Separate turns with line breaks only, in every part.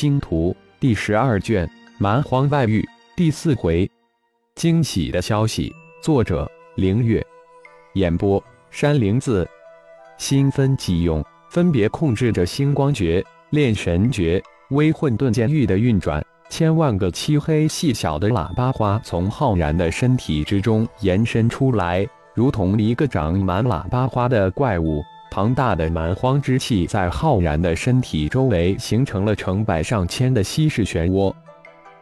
星图》第十二卷《蛮荒外域》第四回。惊喜的消息，作者：凌月，演播：山灵子。新分几用，分别控制着星光诀、炼神诀、微混沌剑域的运转。千万个漆黑细小的喇叭花从浩然的身体之中延伸出来，如同一个长满喇叭花的怪物。庞大的蛮荒之气在浩然的身体周围形成了成百上千的稀释漩涡。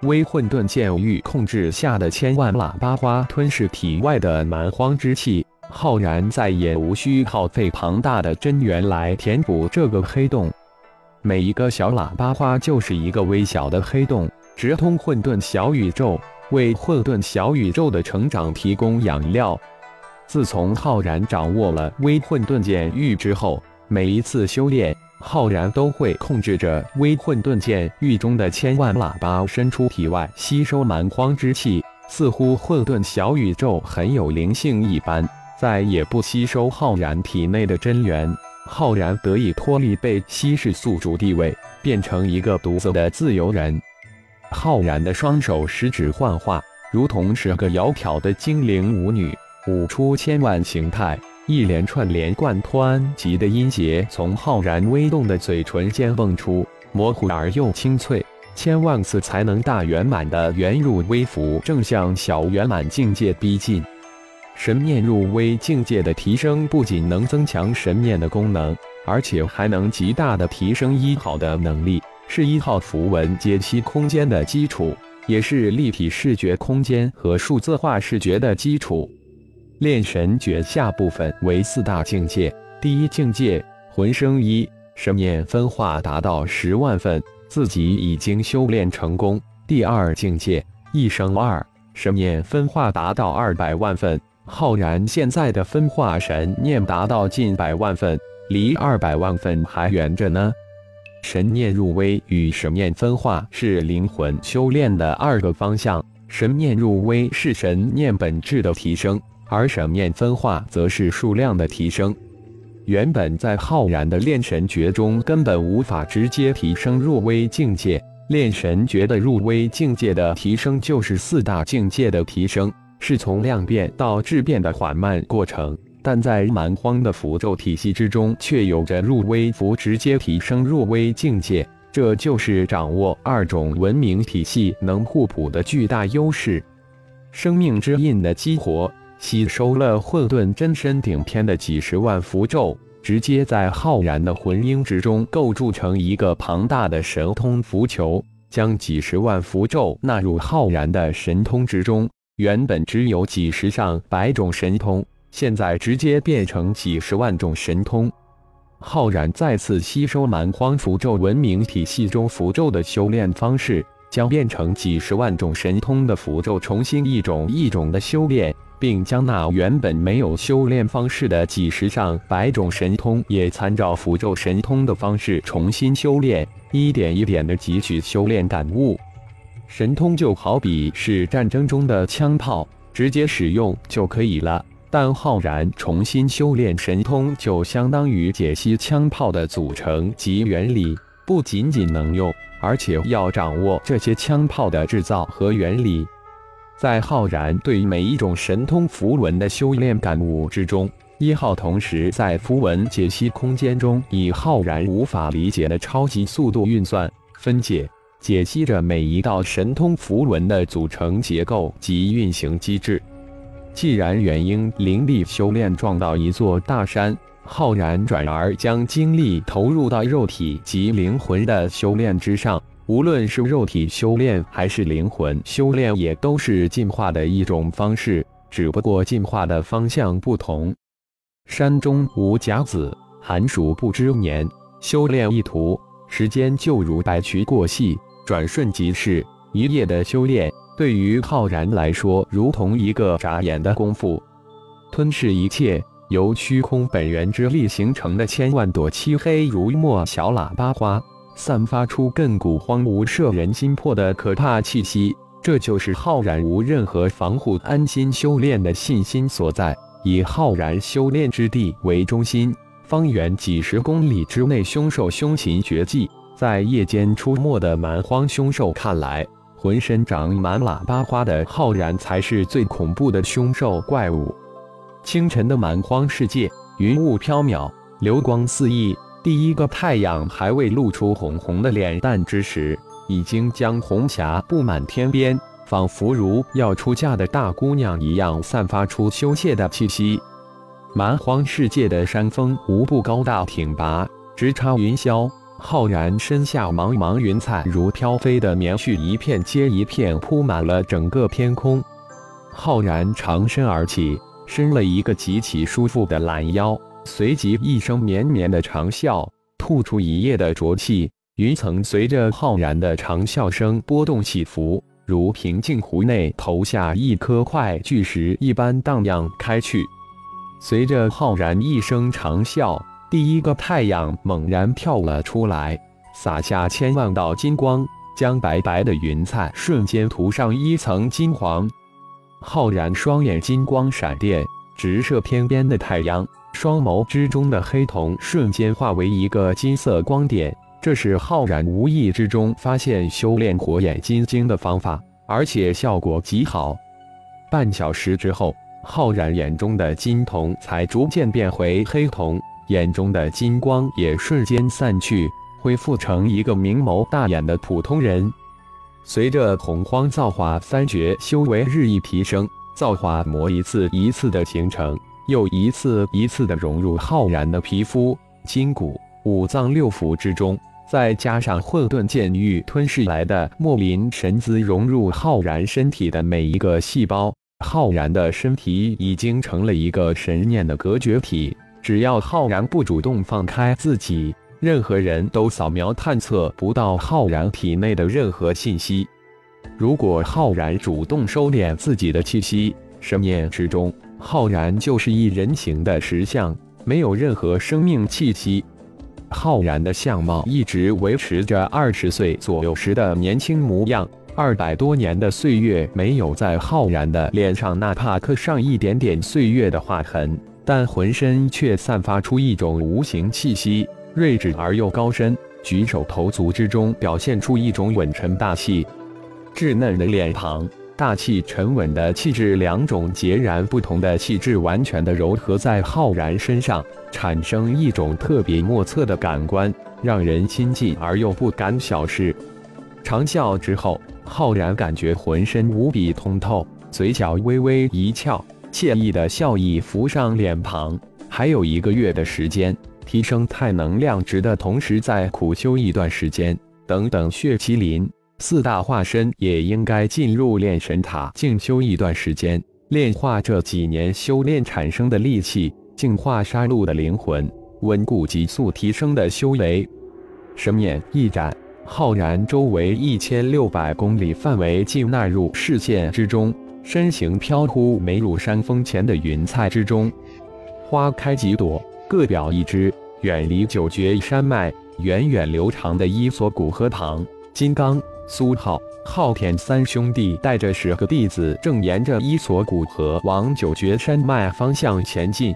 微混沌剑域控制下的千万喇叭花吞噬体外的蛮荒之气，浩然再也无需耗费庞大的真元来填补这个黑洞。每一个小喇叭花就是一个微小的黑洞。直通混沌小宇宙，为混沌小宇宙的成长提供养料。自从浩然掌握了微混沌剑域之后，每一次修炼，浩然都会控制着微混沌剑域中的千万喇叭伸出体外吸收蛮荒之气，似乎混沌小宇宙很有灵性一般，再也不吸收浩然体内的真元。浩然得以脱离被稀释宿主地位，变成一个独自的自由人。浩然的双手十指幻化，如同是个窈窕的精灵舞女，舞出千万形态。一连串连贯湍急的音节从浩然微动的嘴唇间蹦出，模糊而又清脆。千万次才能大圆满的圆入微符，正向小圆满境界逼近。神念入微境界的提升，不仅能增强神念的功能，而且还能极大的提升一号的能力。是一号符文解析空间的基础，也是立体视觉空间和数字化视觉的基础。炼神诀下部分为四大境界：第一境界魂生一，神念分化达到十万份，自己已经修炼成功；第二境界一生二，神念分化达到二百万份。浩然现在的分化神念达到近百万份，离二百万份还远着呢。神念入微与神念分化是灵魂修炼的二个方向。神念入微是神念本质的提升，而神念分化则是数量的提升。原本在浩然的炼神诀中，根本无法直接提升入微境界。炼神诀的入微境界的提升，就是四大境界的提升，是从量变到质变的缓慢过程。但在蛮荒的符咒体系之中，却有着入微符直接提升入微境界，这就是掌握二种文明体系能互补的巨大优势。生命之印的激活，吸收了混沌真身顶篇的几十万符咒，直接在浩然的魂婴之中构筑成一个庞大的神通符球，将几十万符咒纳入浩然的神通之中。原本只有几十上百种神通。现在直接变成几十万种神通，浩然再次吸收蛮荒符咒文明体系中符咒的修炼方式，将变成几十万种神通的符咒重新一种一种的修炼，并将那原本没有修炼方式的几十上百种神通也参照符咒神通的方式重新修炼，一点一点的汲取修炼感悟。神通就好比是战争中的枪炮，直接使用就可以了。但浩然重新修炼神通，就相当于解析枪炮的组成及原理，不仅仅能用，而且要掌握这些枪炮的制造和原理。在浩然对每一种神通符文的修炼感悟之中，一号同时在符文解析空间中，以浩然无法理解的超级速度运算、分解、解析着每一道神通符文的组成结构及运行机制。既然元婴灵力修炼撞到一座大山，浩然转而将精力投入到肉体及灵魂的修炼之上。无论是肉体修炼还是灵魂修炼，也都是进化的一种方式，只不过进化的方向不同。山中无甲子，寒暑不知年。修炼一途，时间就如白驹过隙，转瞬即逝。一夜的修炼。对于浩然来说，如同一个眨眼的功夫，吞噬一切由虚空本源之力形成的千万朵漆黑如墨小喇叭花，散发出亘古荒芜、摄人心魄的可怕气息。这就是浩然无任何防护、安心修炼的信心所在。以浩然修炼之地为中心，方圆几十公里之内，凶兽凶禽绝迹。在夜间出没的蛮荒凶兽看来，浑身长满喇叭花的浩然才是最恐怖的凶兽怪物。清晨的蛮荒世界，云雾飘渺，流光四溢。第一个太阳还未露出红红的脸蛋之时，已经将红霞布满天边，仿佛如要出嫁的大姑娘一样，散发出羞怯的气息。蛮荒世界的山峰无不高大挺拔，直插云霄。浩然身下茫茫云彩如飘飞的棉絮，一片接一片铺满了整个天空。浩然长身而起，伸了一个极其舒服的懒腰。随即一声绵绵的长啸，吐出一夜的浊气。云层随着浩然的长啸声波动起伏，如平静湖内投下一颗块巨石一般荡漾开去。随着浩然一声长啸，第一个太阳猛然跳了出来，洒下千万道金光，将白白的云彩瞬间涂上一层金黄。浩然双眼金光闪电，直射天边的太阳。双眸之中的黑瞳瞬间化为一个金色光点，这是浩然无意之中发现修炼火眼金睛的方法，而且效果极好。半小时之后，浩然眼中的金瞳才逐渐变回黑瞳，眼中的金光也瞬间散去，恢复成一个明眸大眼的普通人。随着洪荒造化三绝修为日益提升，造化魔一次一次的形成。又一次一次的融入浩然的皮肤、筋骨、五脏六腑之中，再加上混沌剑域吞噬来的莫林神姿融入浩然身体的每一个细胞，浩然的身体已经成了一个神念的隔绝体。只要浩然不主动放开自己，任何人都扫描探测不到浩然体内的任何信息。如果浩然主动收敛自己的气息，神念之中。浩然就是一人形的石像，没有任何生命气息。浩然的相貌一直维持着二十岁左右时的年轻模样，二百多年的岁月没有在浩然的脸上哪怕刻上一点点岁月的划痕，但浑身却散发出一种无形气息，睿智而又高深，举手投足之中表现出一种稳沉大气。稚嫩的脸庞。大气沉稳的气质，两种截然不同的气质完全的糅合在浩然身上，产生一种特别莫测的感官，让人亲近而又不敢小视。长啸之后，浩然感觉浑身无比通透，嘴角微微一翘，惬意的笑意浮上脸庞。还有一个月的时间，提升太能量值的同时再苦修一段时间，等等血麒麟。四大化身也应该进入炼神塔静修一段时间，炼化这几年修炼产生的戾气，净化杀戮的灵魂，稳固急速提升的修为。神眼一展，浩然周围一千六百公里范围尽纳入视线之中，身形飘忽，没入山峰前的云彩之中。花开几朵，各表一枝，远离九绝山脉，源远流长的伊索古河旁，金刚。苏浩、昊天三兄弟带着十个弟子，正沿着伊索古河往九绝山脉方向前进。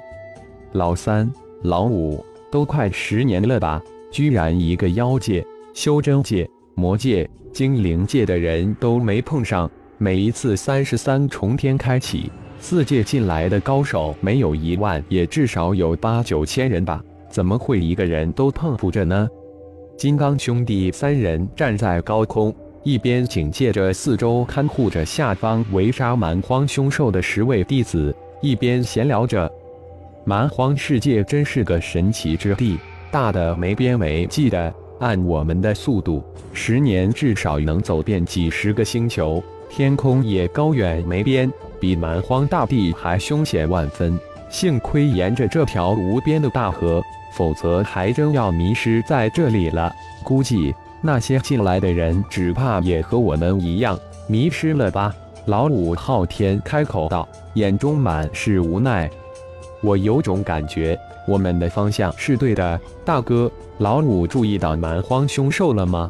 老三、老五都快十年了吧？居然一个妖界、修真界、魔界、精灵界的人都没碰上。每一次三十三重天开启，四界进来的高手没有一万，也至少有八九千人吧？怎么会一个人都碰不着呢？金刚兄弟三人站在高空。一边警戒着四周，看护着下方围杀蛮荒凶兽的十位弟子，一边闲聊着。蛮荒世界真是个神奇之地，大的没边没际的。按我们的速度，十年至少能走遍几十个星球，天空也高远没边，比蛮荒大地还凶险万分。幸亏沿着这条无边的大河，否则还真要迷失在这里了。估计。那些进来的人，只怕也和我们一样迷失了吧？老五昊天开口道，眼中满是无奈。我有种感觉，我们的方向是对的。大哥，老五注意到蛮荒凶兽了吗？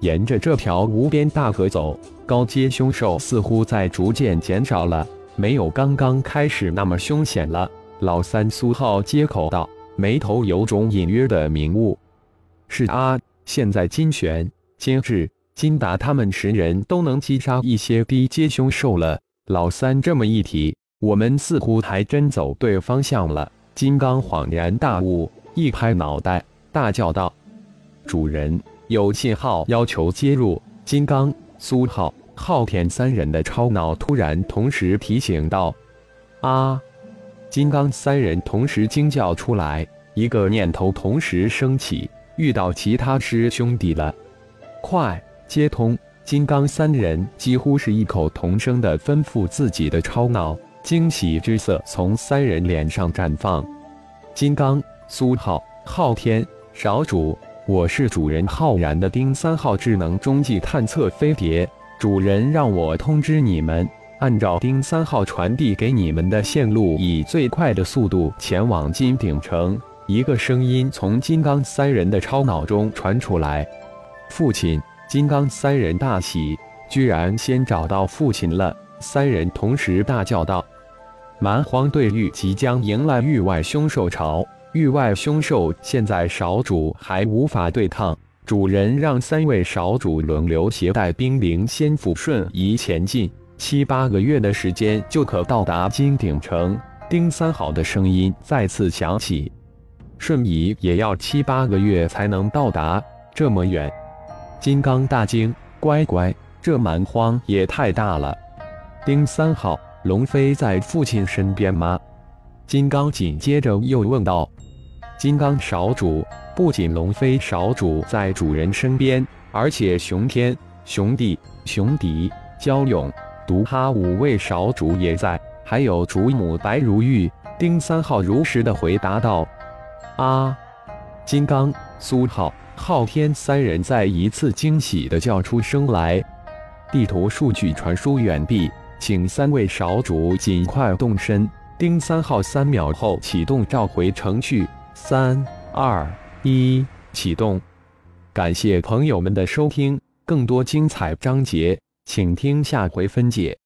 沿着这条无边大河走，高阶凶兽似乎在逐渐减少了，没有刚刚开始那么凶险了。老三苏浩接口道，眉头有种隐约的明悟。是啊。现在金玄、金智、金达他们十人都能击杀一些低阶凶兽了。老三这么一提，我们似乎还真走对方向了。金刚恍然大悟，一拍脑袋，大叫道：“主人，有信号，要求接入。”金刚、苏浩、昊天三人的超脑突然同时提醒道：“啊！”金刚三人同时惊叫出来，一个念头同时升起：遇到其他师兄弟了，快接通！金刚三人几乎是异口同声地吩咐自己的超脑，惊喜之色从三人脸上绽放。金刚、苏浩、昊天、少主，我是主人浩然的丁三号智能中继探测飞碟，主人让我通知你们。按照丁三号传递给你们的线路，以最快的速度前往金鼎城。一个声音从金刚三人的超脑中传出来：“父亲！”金刚三人大喜，居然先找到父亲了。三人同时大叫道：“蛮荒对域即将迎来域外凶兽潮，域外凶兽现在少主还无法对抗，主人让三位少主轮流携带兵灵，先抚顺移前进。”七八个月的时间就可到达金鼎城。丁三好的声音再次响起：“瞬移也要七八个月才能到达，这么远。”金刚大惊：“乖乖，这蛮荒也太大了。”丁三号，龙飞在父亲身边吗？金刚紧接着又问道：“金刚少主，不仅龙飞少主在主人身边，而且熊天、熊地、熊迪、焦勇。”毒哈五位少主也在，还有主母白如玉。丁三号如实的回答道：“啊！”金刚、苏浩、昊天三人再一次惊喜的叫出声来。地图数据传输完毕，请三位少主尽快动身。丁三号三秒后启动召回程序，三、二、一，启动。感谢朋友们的收听，更多精彩章节。请听下回分解。